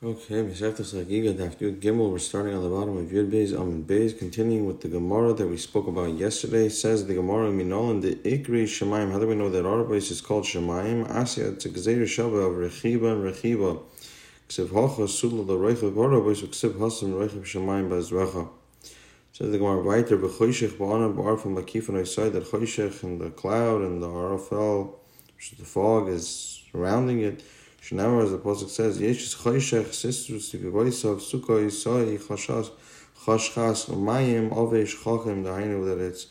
Okay, Chagiga Daf Yud Gimel. We're starting on the bottom of Yud Beis Amid Beis, continuing with the Gemara that we spoke about yesterday. Says the Gemara Minolan the Ikri Shemaim. How do we know that our base is called Shemaim? Asya Tzegzeir Shava of Rechiba and Rechiba. Ksiv Hocha Sula the Reichav Bora Beis Ksiv Hasam Reichav Shemaim Bazrecha. Says the Gemara weiter Bechoshech Ba'ana Bar from Lakif and I said that Choshech and the cloud and the Arafel, which the fog, is surrounding it. Shnamar, as the Pasuk says, Yesh choshech sistrus tivivoisav sukkah yisai chashas chashchas umayim ovesh chachem dainu that it's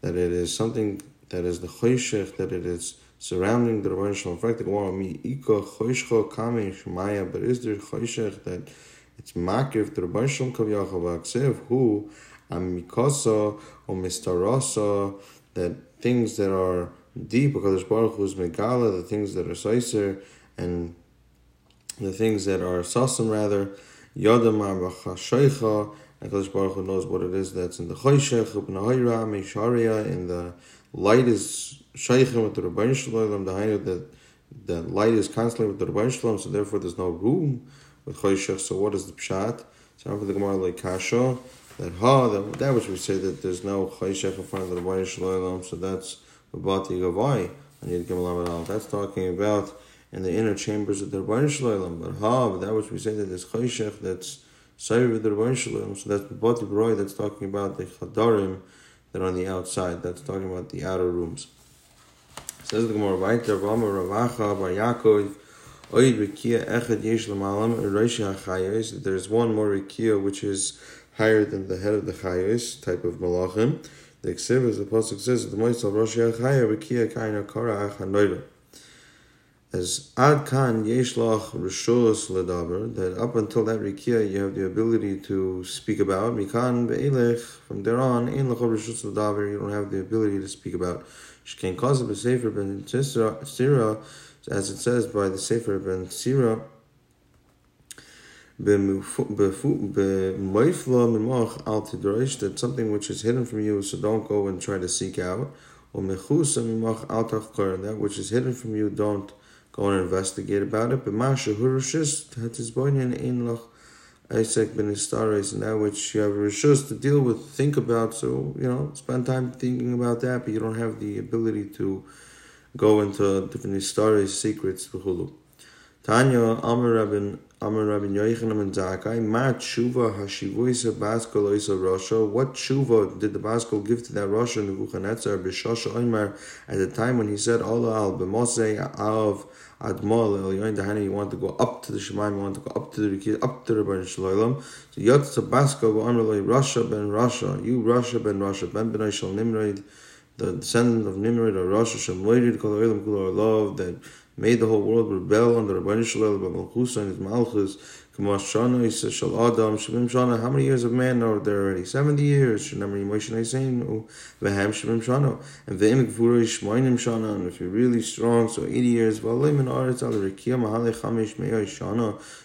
that it is something that is the choshech that it is surrounding the Rebbeinu Shalom. In fact, the Gemara mi ika choshcha kamein shmaya, but is there choshech that it's makir the Rebbeinu Shalom kavyachav aksev who amikasa or mistarasa that things that are deep because Baruch Hu is megala, the things that are seiser and the things that are sasim rather, yodam shoicha, and Kodesh Baruch Hu knows what it is that's in the choshech, ubnahira, meisharia, in the light is shaychim with the Rabban Shalom, the hainu that the light is constantly with the Rabban Shalom, so therefore there's no room with choshech. So what is the pshat? So for the Gemara like kasha that ha that, that which we say that there's no choshech in front of the Rabban Shalom, so that's about the gavai. That's talking about in the inner chambers of the Rabban Shalom. But ha, but that which we say that there's Chayshech, that's Sayyid with the Rabban Shalom. So that's the Bati Baroy that's talking about the Chadarim that are on the outside. That's talking about the outer rooms. Says the Gemara, Vaiter Rama Ravacha Bar Yaakov, Oid Rikia Echad Yesh Lamalam, Reishi HaChayos. There's one more Rikia which is higher than the head of the Chayos, type of Malachim. The Ksiv, as the Pasuk says, the Moisel Rosh HaChayah, Rikia Kaina Korah Achanoidah as ad kan yeshlach rishos ledaber that up until that rikia you have the ability to speak about mikan be'elech from there on in lachor rishos ledaber you don't have the ability to speak about shkein kazav b'sefer ben sira as it says by the sefer ben sira that something which is hidden from you, so don't go and try to seek out. That which is hidden from you, don't go and investigate about it. But Masha Hurushis had his boynin in loch Isaac ben Istares, and that which you have rishus to deal with, think about. So you know, spend time thinking about that, but you don't have the ability to go into different Istares secrets. V'chulu. Tanya Amar Rabin Amar Rabin Yochanan and Zakai Ma Tshuva Hashivuisa Baskol Oisa Rasha. What Tshuva did the Baskol give to that Rasha Nebuchadnezzar B'Shasha Omer at the time when he said Allah al B'Mosei of Admol Elyoin Dahani, you want to go up to the Shemaim, you want to go up to the Rikid, up to the Rebbeinu Shalom. So Yot Baskol B'Amr Rasha ben Rasha, you Rasha ben Rasha ben Ben Shal Nimrod, the descendant of Nimrod or Rasha Shem Loirid Kol Olam Kul Love that made the whole world rebel under Rabbi Shalom, Malchus and his Malchus. How many years of man are there already? 70 years. And if you're really strong, so 80 years. Valim.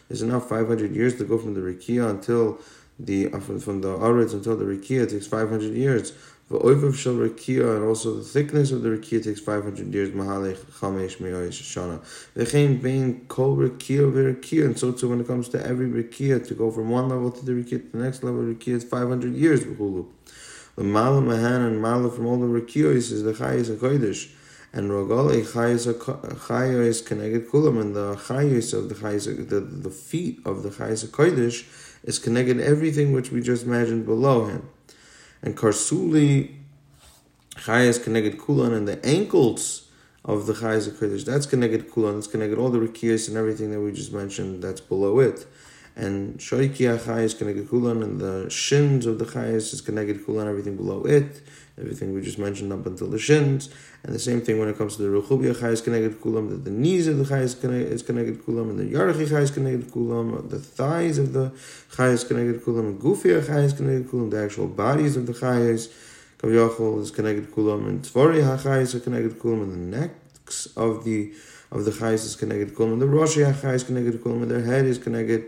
There's enough 500 years to go from the Rikia until the, uh, from, from the Aretz until the Rikia, takes 500 years. The oivav shel rakia and also the thickness of the rakia takes 500 years. Mahalech chamesh me'oish shana. V'chein bein kol rakia v'rakia. And so too when it comes to every rakia, to go from one level to the rakia to the next level of rakia, it's 500 years. V'hulu. The mala mahan and mala from all the rakiyos is the chayis and kodesh. And rogal chayos connected kulam, and the chayos of the chayis, the, the feet of the chayis kodesh is connected everything which we just imagined below him and Karsuli Chayas connected Kulan and the ankles of the Chayas Kodesh. That's connected Kulan. That's connected all the Rikiyas and everything that we just mentioned. That's below it. And Shoikia Chayas connected Kulan and the shins of the Chayas is connected Kulan. Everything below it. Everything we just mentioned up until the shins. And the same thing when it comes to the Rechubia Chayas connected Kulam. That the knees of the Chayas is connected Kulam. And the Yarachi Chayas connected Kulam. The thighs of the Chayas connected Kulam. Gufia Chayas connected Kulam. The actual bodies of the Chayas. Kaviyachol is connected kulam, and Tvori hachayis are connected kulam, and the necks of the of the chayis is connected kulam, and the roshi hachayis is connected kulam, and their head is connected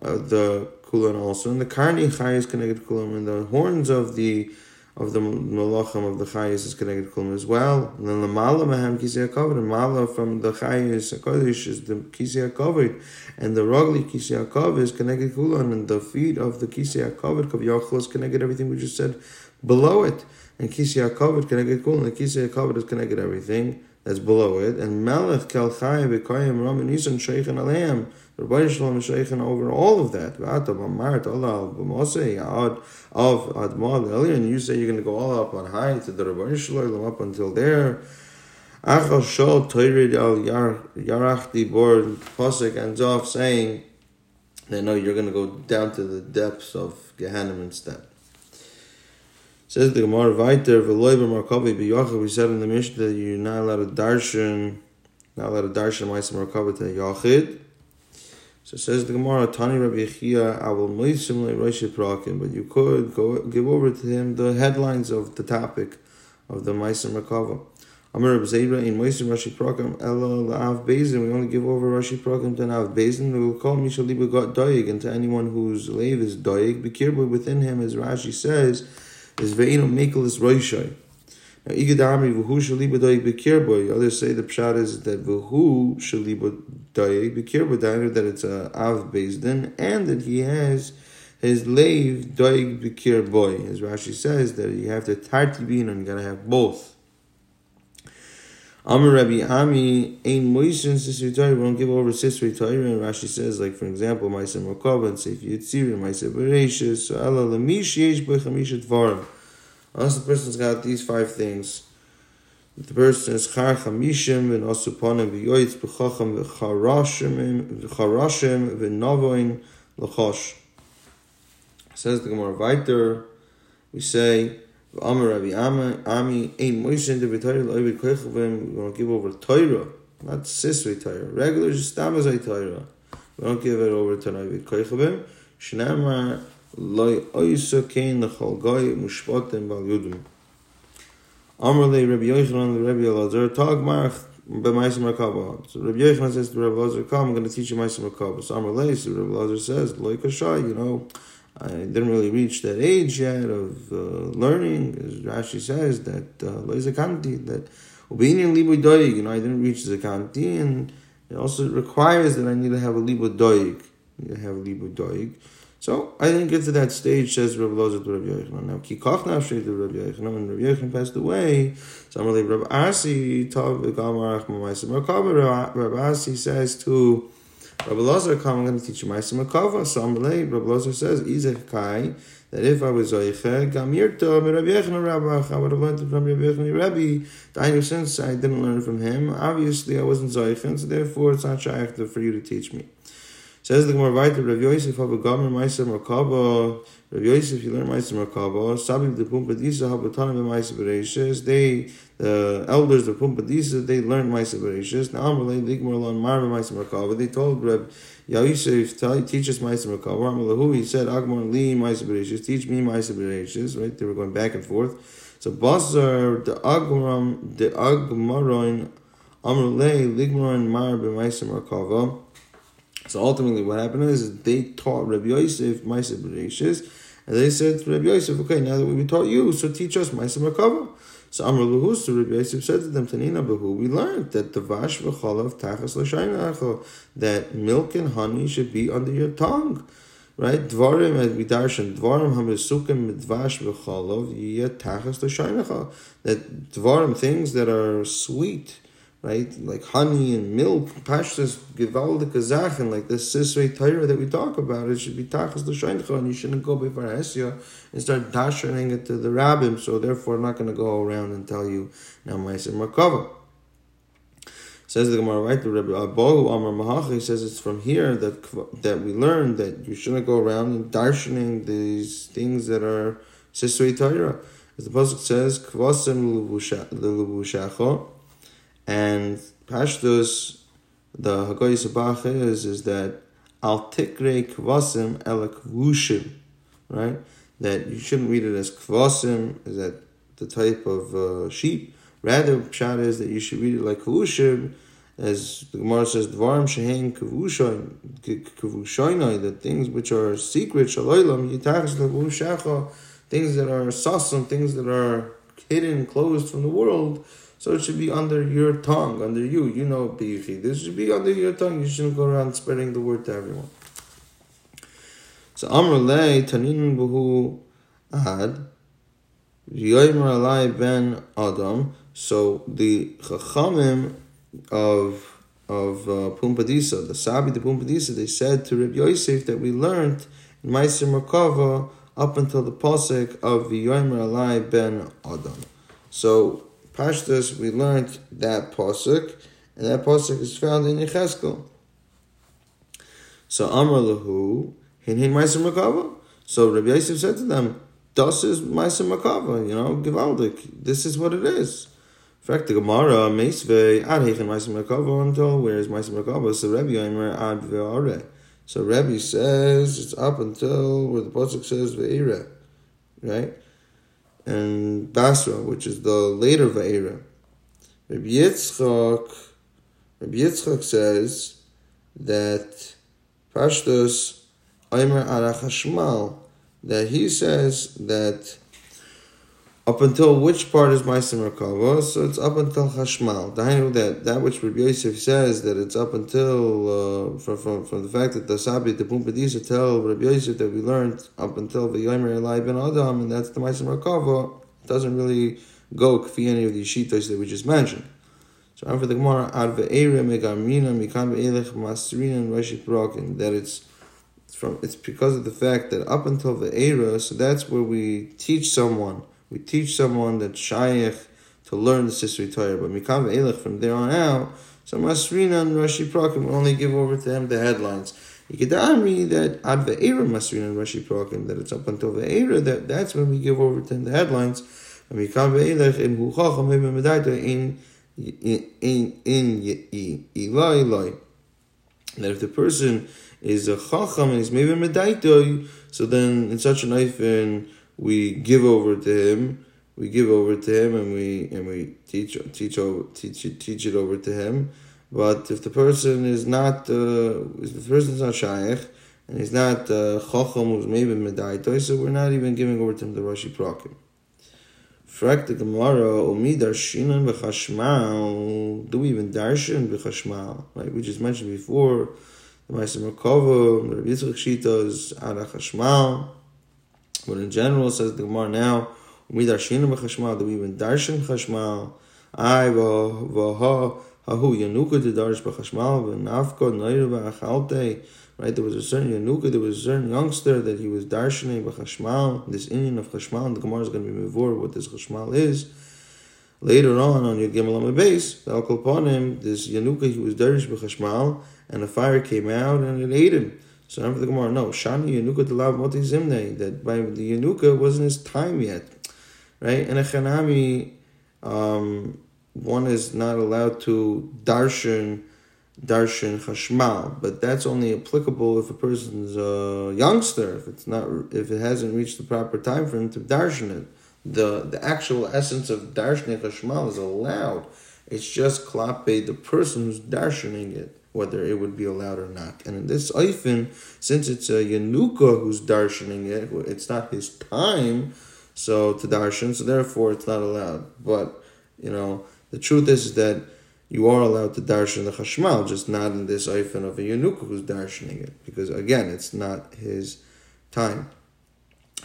the kulam also, and the karni chayis is connected kulam, and the horns of the of the malachim of the chayis is connected kulm as well. And then the mala mahem kisei hakavod, and mala from the chayis hakodesh is the kisei hakavod, and the rogli kisei hakavod is connected kulon, and the feet of the kisei hakavod kav is connected everything we just said below it, and kisei hakavod connected kulon, the kisei hakavod is connected everything that's below it, and melech kel chay v'koyim ram and nisan sheikhan aleim. Rebbeinu Shalom sheikhan over all of that. Of admah and you say you're going to go all up on high to the Rebbeinu Shalom up until there. Achal shol toirid al yarach Bor posik ends off saying they know you're going to go down to the depths of Gehenna instead. Says the Gemara Viter v'loiber markavi b'yachid. We said in the Mishnah that you're not allowed to darshan, not allowed to darshan ma'asim markavi to yachid. So says the Gemara, Tani Rabbi Yechia, I will moisim Rosh Prakim, but you could go give over to him the headlines of the topic of the Ma'asim Merkava. Amar Rabbi Zeira in moisim Rosh Prakim, Ella La'av Bezin, we only give over Rosh Prakim to Nav Bezin, we will call Mishal Liba Got Doig, and to anyone whose lave is Doig, Bekirba within him, as Rashi says, is ve'ino mekelis roishai. Others say the pshat is that v'hu shali b'doyik b'kirboy, that it's a av bezdin, and that he has his lave doig b'kirboy. As Rashi says, that you have to tarti bin and you gotta have both. Amar Rabbi Ami ein moisin sisri Torah. We don't give over sisri Torah. And Rashi says, like for example, Ma'aser Merkava and Seif Yitzir Ma'aser Bereshis. So Allah lemish yesh b'chamisha dvarim. Unless the person's got these five things. The person is char chamishim and asupanim v'yoyitz b'chacham v'charashim v'charashim v'navoin l'chosh. Says the Gemara weiter. We say Amar Rabbi Ami Ein Moshe in the B'Torah Lo'ibid Koichavim. We don't give over Torah, not Sisri Torah. Regular just Stamazai Torah. We don't give it over to Lo'ibid Koichavim. Shnamar Loi Oisa Kain L'Chol Goy Mushpotim Bal Yudim. Amar Le Rabbi Yochanan Rabbi Elazar Tag Marach B'Maisim Rakaba. So Rabbi Yochanan says to Rabbi Elazar, come, I'm going to teach you Maisim Rakaba. So Amar Le, so Rabbi Elazar says, Loi Kashai, you know, I didn't really reach that age yet of uh, learning. As Rashi says that uh, zakanti that obedient libud doig. You know, I didn't reach zakanti, and it also requires that I need to have a libud doig. To have a libud doig. So I didn't get to that stage, says Rabbi Lozer to Rabbi Yochanan. Now, kikach nafshay to Rabbi Yochanan, when Rabbi Yochanan passed away, Samarli Rabbi Asi, Rabbi Asi says to Rabbi Lazar come, I'm going to teach you my Makava. So Amalei, Rabbi Lazar says, Izek Kai, that if I was Zoiche, Gamirta, Rabbi Yechon Rabbi, I would have learned from Rabbi Yechon Rabbi. The since I didn't learn from him, obviously I wasn't Zoiche, so therefore it's not shaykh for you to teach me. Says the Gemara weiter, Rav Yosef have a gomer meiser merkaba. Rav Yosef, you learn meiser merkaba. Sabim the pumpadisa habatanim meiser bereishes. They, the elders of pumpadisa, they learned meiser bereishes. Now Amalei ligmar lon marva meiser merkaba. They told Rav Yosef, teach us meiser merkaba. Amalahu, he said, Agmar li meiser bereishes. Teach me meiser bereishes. Right? They were going back and forth. So Basar, the Agmaram, the Agmaron, Amalei ligmar mar b'meiser merkaba. So ultimately, what happened is they taught Rabbi Yosef Ma'aser Bereshis, and they said to Rabbi Yosef, "Okay, now that we taught you, so teach us Ma'aser Merkava." So Amr Luhu, so Rabbi Yosef said to them, Tanina Bahu, we learned that the Vash v'chalav tachas l'shaynacho, that milk and honey should be under your tongue. Right? Dvarim, as we darshan, dvarim hamisukim midvash v'chalav yiyah tachas l'shaynacho. That dvarim, things that are sweet, right? Like honey and milk, pashtas givaldik and like the sisrei Torah that we talk about, it should be tachas l'shoincha, and you shouldn't go before Hesya and start dashering it to the rabbim. So therefore, I'm not going to go around and tell you now Ma'aser Merkava. Says the Gemara, right? The Rebbe Abu Amar Mahachi says it's from here that that we learn that you shouldn't go around and darshaning these things that are sisrei Torah. As the pasuk says, kvasim and Pashtus, the Hagoy Sabach is, is that Al Tikre Kvasim El Kvushim, right? That you shouldn't read it as Kvasim, is that the type of uh, sheep. Rather, Pshat is that you should read it like Kvushim, as the Gemara says, Dvarim Shehem Kavushainai, the things which are secret, Shaloilam, Yitachas Levushacha, things that are sasum, things that are hidden, closed from the world. So it should be under your tongue, under you. You know, biyichi. This should be under your tongue. You shouldn't go around spreading the word to everyone. So Amr lei tanin buhu ad yoymer alai ben adam. So the chachamim of of uh, the Sabi the Pumpadisa, they said to Reb Yosef that we learned in Meiser Merkava up until the posik of Yomer Alai ben Adam. So Pashtas, we learned that posik, and that posik is found in Yecheskel. So Amr Lahu, Hin Hin Meiser Merkava. So Rabbi Yosef said to them, Das is Meiser Merkava, you know, Givaldik. This is what it is. In fact, the Gemara Meisve ad Heichen Meisim Merkava until where is Meisim Merkava? So Rabbi Yomer ad Ve'are. So Rebbe says it's up until where the pasuk says Ve'ira, right? And Basra, which is the later Ve'ira. Rabbi Yitzchak, Rabbi Yitzchak says that Pashtus Aimer Arachashmal, that he says that up until which part is Ma'aser Merkava? So it's up until Chashmal. That that which Rabbi Yosef says that it's up until uh, from, from from the fact that the Sabi the Pumpadisa tell Rabbi Yosef that we learned up until the Yomer Elai ben Adam, and that's the Ma'aser Merkava. It doesn't really go kfi any of the shitas that we just mentioned. So after the Gemara, Ad ve'era megamrina mikan ve'elech masrina and Rashi Parakin, that it's from it's because of the fact that up until the era, so that's where we teach someone we teach someone that shaykh to learn the Sisri Torah, but Mikam Elech from there on out, so Masrina and Rashi Prakim will only give over to him the headlines. You could Amri that Ad Ve'era Masrina and Rashi Prakim, that it's up until Ve'era, that that's when we give over to him the headlines. And Mikam Ve'elech in Huchacham in in in in Eloi Eloi. That if the person is a Chacham and he's maybe Medaitoi, so then in such a knife we give over to him. We give over to him, and we and we teach teach over teach teach it over to him. But if the person is not, uh, if the person is not shaykh, and he's not uh, chacham who's maybe medaitoi, so we're not even giving over to him the Rashi Prakim. Frak the Gemara, Omi darshinan b'chashmal, do we even darshan b'chashmal? Like we just mentioned before, the Ma'aser Merkava, the Rabbi Yitzchak Shita is ala chashmal, but in general, says the Gemara now, we darshin b'chashmal, do we even darshan chashmal? I v'ha hahu yanuka to darsh b'chashmal v'nafka noira b'achalte. Right, there was a certain yanuka, there was a certain youngster that he was darshaning b'chashmal. This Indian of chashmal, and the Gemara is going to be before what this chashmal is. Later on, on your Gimel on base, the upon him, this yanuka, he was darish b'chashmal, and a fire came out and it ate him. So for the Gemara, no, Shani Yanuka Delav Moti Zimne, that by the Yanuka wasn't his time yet. Right? And a um, one is not allowed to darshan darshan chashmal, but that's only applicable if a person's a youngster, if it's not if it hasn't reached the proper time for him to darshan it. The the actual essence of darshan chashmal is allowed. It's just klape the person who's darshaning it whether it would be allowed or not. And in this Eifin, since it's a Yanuka who's darshaning it, it's not his time, so to darshan, so therefore it's not allowed. But, you know, the truth is that you are allowed to darshan the chashmal, just not in this Eifin of a Yanuka who's darshaning it, because again, it's not his time.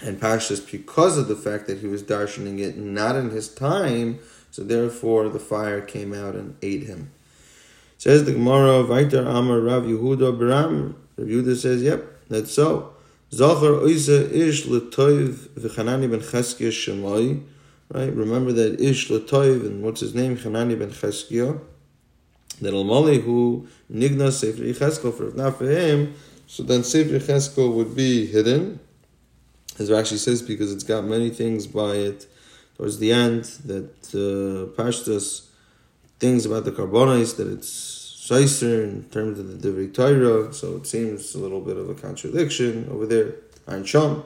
And Pashas, because of the fact that he was darshaning it not in his time, so therefore the fire came out and ate him. Says the Gemara, Vaitar Amar Rav Yehuda Baram. Rav Yehuda says, yep, that's so. Zachar Oisa Ish Latoiv V'chanani ben Cheskia Shemai. Right? Remember that Ish Latoiv and what's his name? Chanani ben Cheskia. That Almali who Nigna Sefer Yecheskel for if not for him, so then Sefer Yecheskel would be hidden. As Rashi says, because it's got many things by it towards the end that uh, Pashtas things about the carbonis that it's shaiser in terms of the Divrei Torah, so it seems a little bit of a contradiction over there. Ein Sham,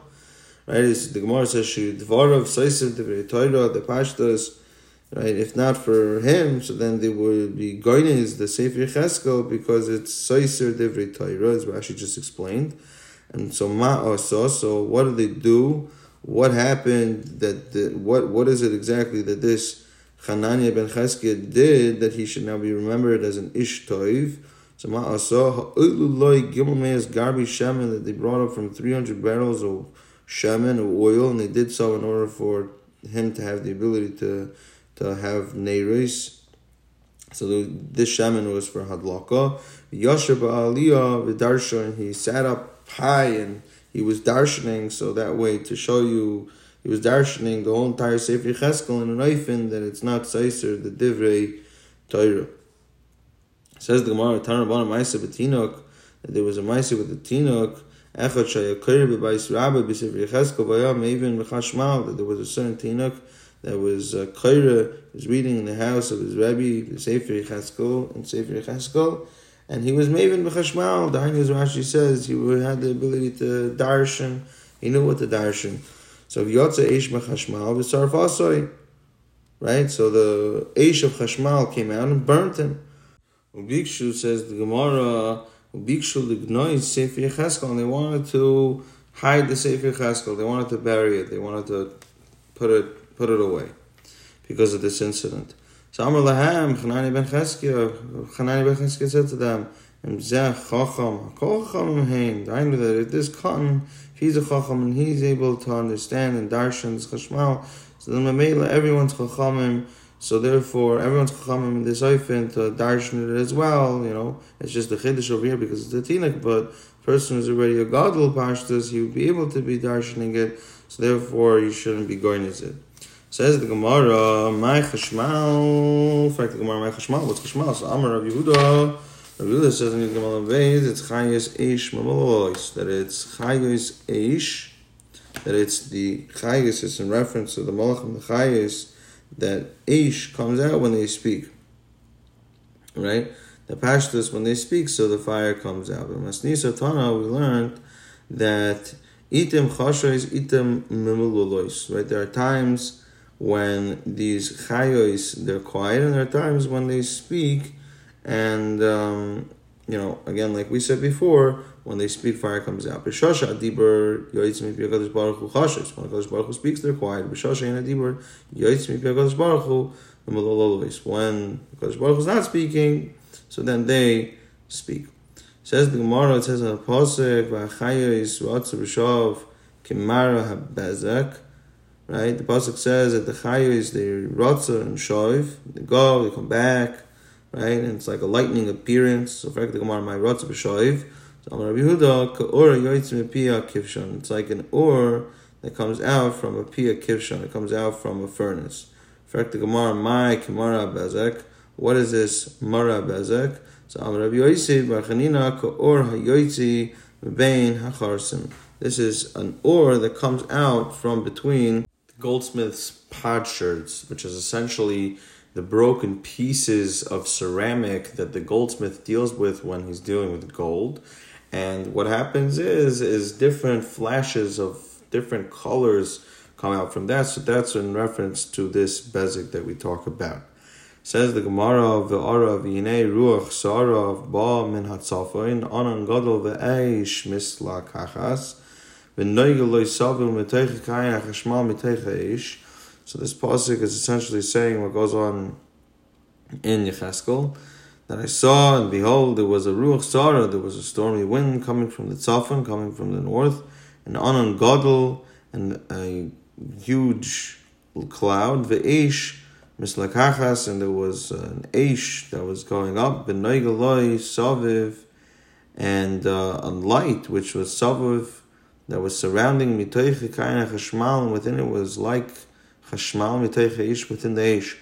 right? Is the Gemara says she dvarav shaiser Divrei Torah the pashtas. Right, if not for him, so then they would be goines the Sefer Cheskel because it's Seiser Divrei Torah, as Rashi just explained. And so ma so so what do they do what happened that the, what what is it exactly that this Hananiah ben Cheskia did that he should now be remembered as an ish toiv. So ma'asah ha'ululoi gimel garbi shemen that they brought up from 300 barrels of shemen of oil and they did so in order for him to have the ability to to have neiris. So this shaman was for hadlaka. Yasher ba'aliyah v'darsha, and he sat up high and he was darshaning, so that way to show you, he was darshaning the whole entire Sefer Cheskel in an oifen that it's not Seiser, the Divrei Torah. Says the Gemara, Tanabana Maisa B'Tinok, that there was a Maisa with the Tinok, Echad Shayakir B'Bais Rabbi B'Sefer Cheskel Vayam Even B'Chashmal, that there was a certain Tinok that was uh, Kaira, was reading in the house of his Rebbe, the Sefer Cheskel, and Sefer Cheskel, and he was Maven b'chashmal. The as Rashi says, he had the ability to darshan. He knew what to darshan. So if Yotze Eish b'chashmal v'sarfasoi. Right? So the Eish of Chashmal came out and burnt him. Ubikshu says the Gemara, Ubikshu lignoi Sefer Cheskel, and they wanted to hide the Sefer Cheskel. They wanted to bury it. They wanted to put it, put it away because of this incident. So Amr Lahem, Chanani ben Cheskia, Chanani ben Cheskia said to them, This cotton, if he's a Chacham and he's able to understand and darshan this Chashmal, so then Mamela, everyone's Chachamim, so therefore everyone's Chachamim in this Oifen to darshan it as well, you know, it's just the Chiddush over here because it's a Tinik, but person who's already a Gadol Pashtas, he would be able to be darshaning it, so therefore you shouldn't be going as it. Says the Gemara, my chashmal. In fact, the Gemara, my chashmal. What's chashmal? So Amar Rav Yehuda. Yehuda says in the Gemara Veid, it's chayes eish mamalois. That it's chayes eish. That it's the chayes is in reference to the malachim the chayes that eish comes out when they speak. Right? The pashtus when they speak, so the fire comes out. But Masnisa Tana, we learned that itim chashais itim mimululois. Right? There are times when these chayos they're quiet, and there are times when they speak, and um, you know, again, like we said before, when they speak, fire comes out. B'shasha adibur yoyitz mipi Hakadosh Baruch Hu chashes. When Hakadosh Baruch Hu speaks, they're quiet. B'shasha in adibur yoyitz mipi Hakadosh Baruch Hu the When Hakadosh Baruch Hu is not speaking, so then they speak. says the Gemara. It says in the pasuk, "V'achayos ratzu b'shav kimara habezek." Right? The pasuk says that the chayu is the rotza and shoiv. They go, they come back, right? And it's like a lightning appearance. So, for the Gemara, my rotza b'shoiv. So, Amar Rabbi Yehuda, ka'or yoytzim pia kivshon. It's like an or that comes out from a pia kivshon. It comes out from a furnace. Fact, the Gemara, my kimara bezek. What is this mara bezek? So, Amar Rabbi Yosi, barchanina ka'or hayoytzi bein hacharsim. This is an ore that comes out from between goldsmith's potsherds, which is essentially the broken pieces of ceramic that the goldsmith deals with when he's dealing with gold. And what happens is is different flashes of different colors come out from that. So that's in reference to this bezik that we talk about. Says the Gemara of the Ara V'yinei Ruach Sara Ba Min Hatzafoin Anan Gadol Ve'eish Misla Kachas so this pasuk is essentially saying what goes on in Yecheskel. That I saw and behold, there was a ruach sarah, there was a stormy wind coming from the tzafon, coming from the north, an anan gadol, and a huge cloud, ve'esh mislakachas, and there was an esh that was going up, b'noigaloi saviv, and uh, a light which was saviv that was surrounding mitoich and within it was like chashmal mitoich ish within the ish.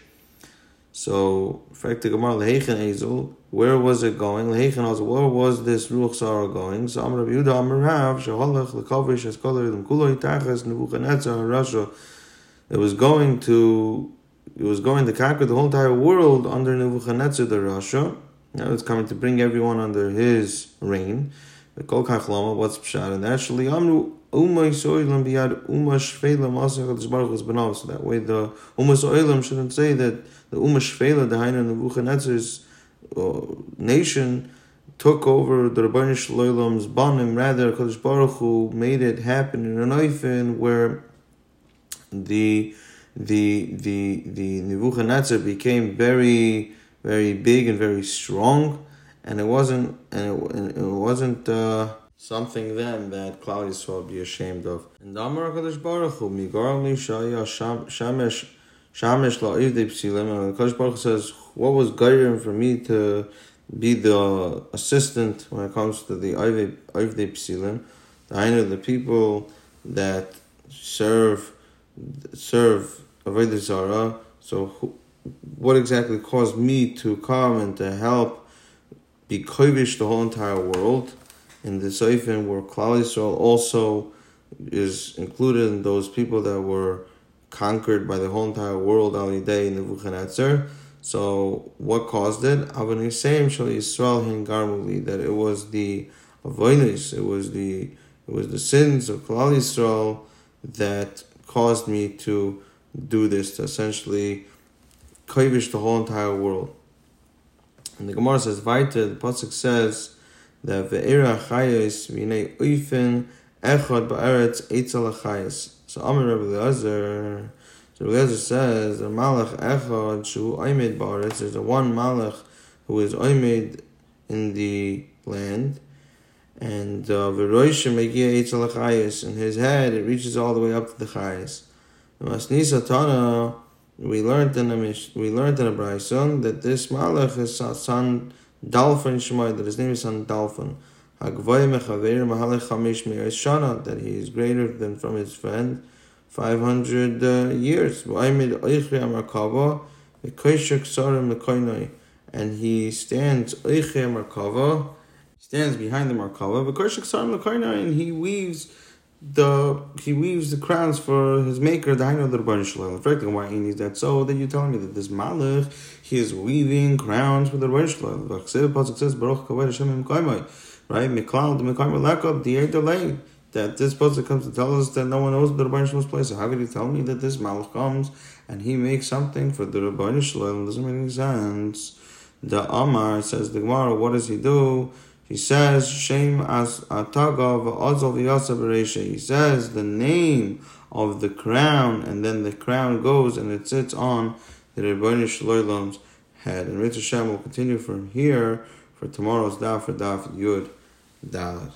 So, fact the Gemara lehechen ezel, where was it going? Lehechen where was this ruach sarah going? So, Amar Yehuda Amar Rav sheholach lekavish es koler dem kulo itachas nebuchadnezzar Rasha. It was going to, it was going to conquer the whole entire world under Nebuchadnezzar the Rasha. Now it's coming to bring everyone under his reign. The kol kachlama, what's pshat? And actually, amru biyad. So that way, the umas soilam shouldn't say that the umash shvela, the Haina Nebuchadnezzar's uh, nation, took over the Rabbanish Loilam's banim. Rather, Kadosh Baruch Hu made it happen in an oifen where the the the the Nebuchadnezzar became very very big and very strong, and it wasn't and it, it wasn't uh, something then that Klal Yisrael be ashamed of. And Amar Baruch Hu Migar Shaya Shamesh Shamesh La'ivdei Psilim, and Baruch says, "What was guiding for me to be the assistant when it comes to the Ivdei Psilim?" I know the people that serve serve Avodah Zarah. So, who, what exactly caused me to come and to help be kovish the whole entire world? In the Seifin, where Klal Yisrael also is included in those people that were conquered by the whole entire world Ali Day in the Nebuchadnezzar. So what caused it? Avon same Shal Yisrael Hin Garmuli, that it was the avoidance, it was the it was the sins of Klal Yisrael that caused me to do this, to essentially kovish the whole entire world. And the Gemara says, Vaita, the Pasuk says that Ve'era Chayos V'nei Uifen Echad Ba'eretz Eitzel. So Amir Rabbi Lezer, so Rabbi Lezer says, the Malach Echad Shu Oimed Ba'eretz, there's a one Malach who is Oimed in the land, and uh, Veroisha Megia Eitzel Chayos, in his head it reaches all the way up to the Chayos. Masnisa Tana, we learned in a we learned in a Bryson that this Malach is son Dalfin Shemai, that his name is son Dalfin. That he is greater than from his friend 500 uh, years. And he stands stands behind the Markava, and he weaves the he weaves the crowns for his maker, the Haino the Rabban Shalom. Why he needs that. So then you're telling me that this Malach he is weaving crowns for the Rabban Shalom. The Pasuk says Baruch Kavod Hashem Kaimai. Right? Miklal the Mekaimai the Delay. That this pasuk comes to tell us that no one knows the Rabban Shalom's place. So how could you tell me that this Malach comes and he makes something for the Rabban Shalom? Doesn't make any sense. The Amar says the Gemara. What does he do? He says, Shem as Atagav Azal Beresha. He says the name of the crown, and then the crown goes and it sits on the Rebbeinu Shloilam's head. And Ritzah Hashem will continue from here for tomorrow's Daf for Daf Yud Dalet.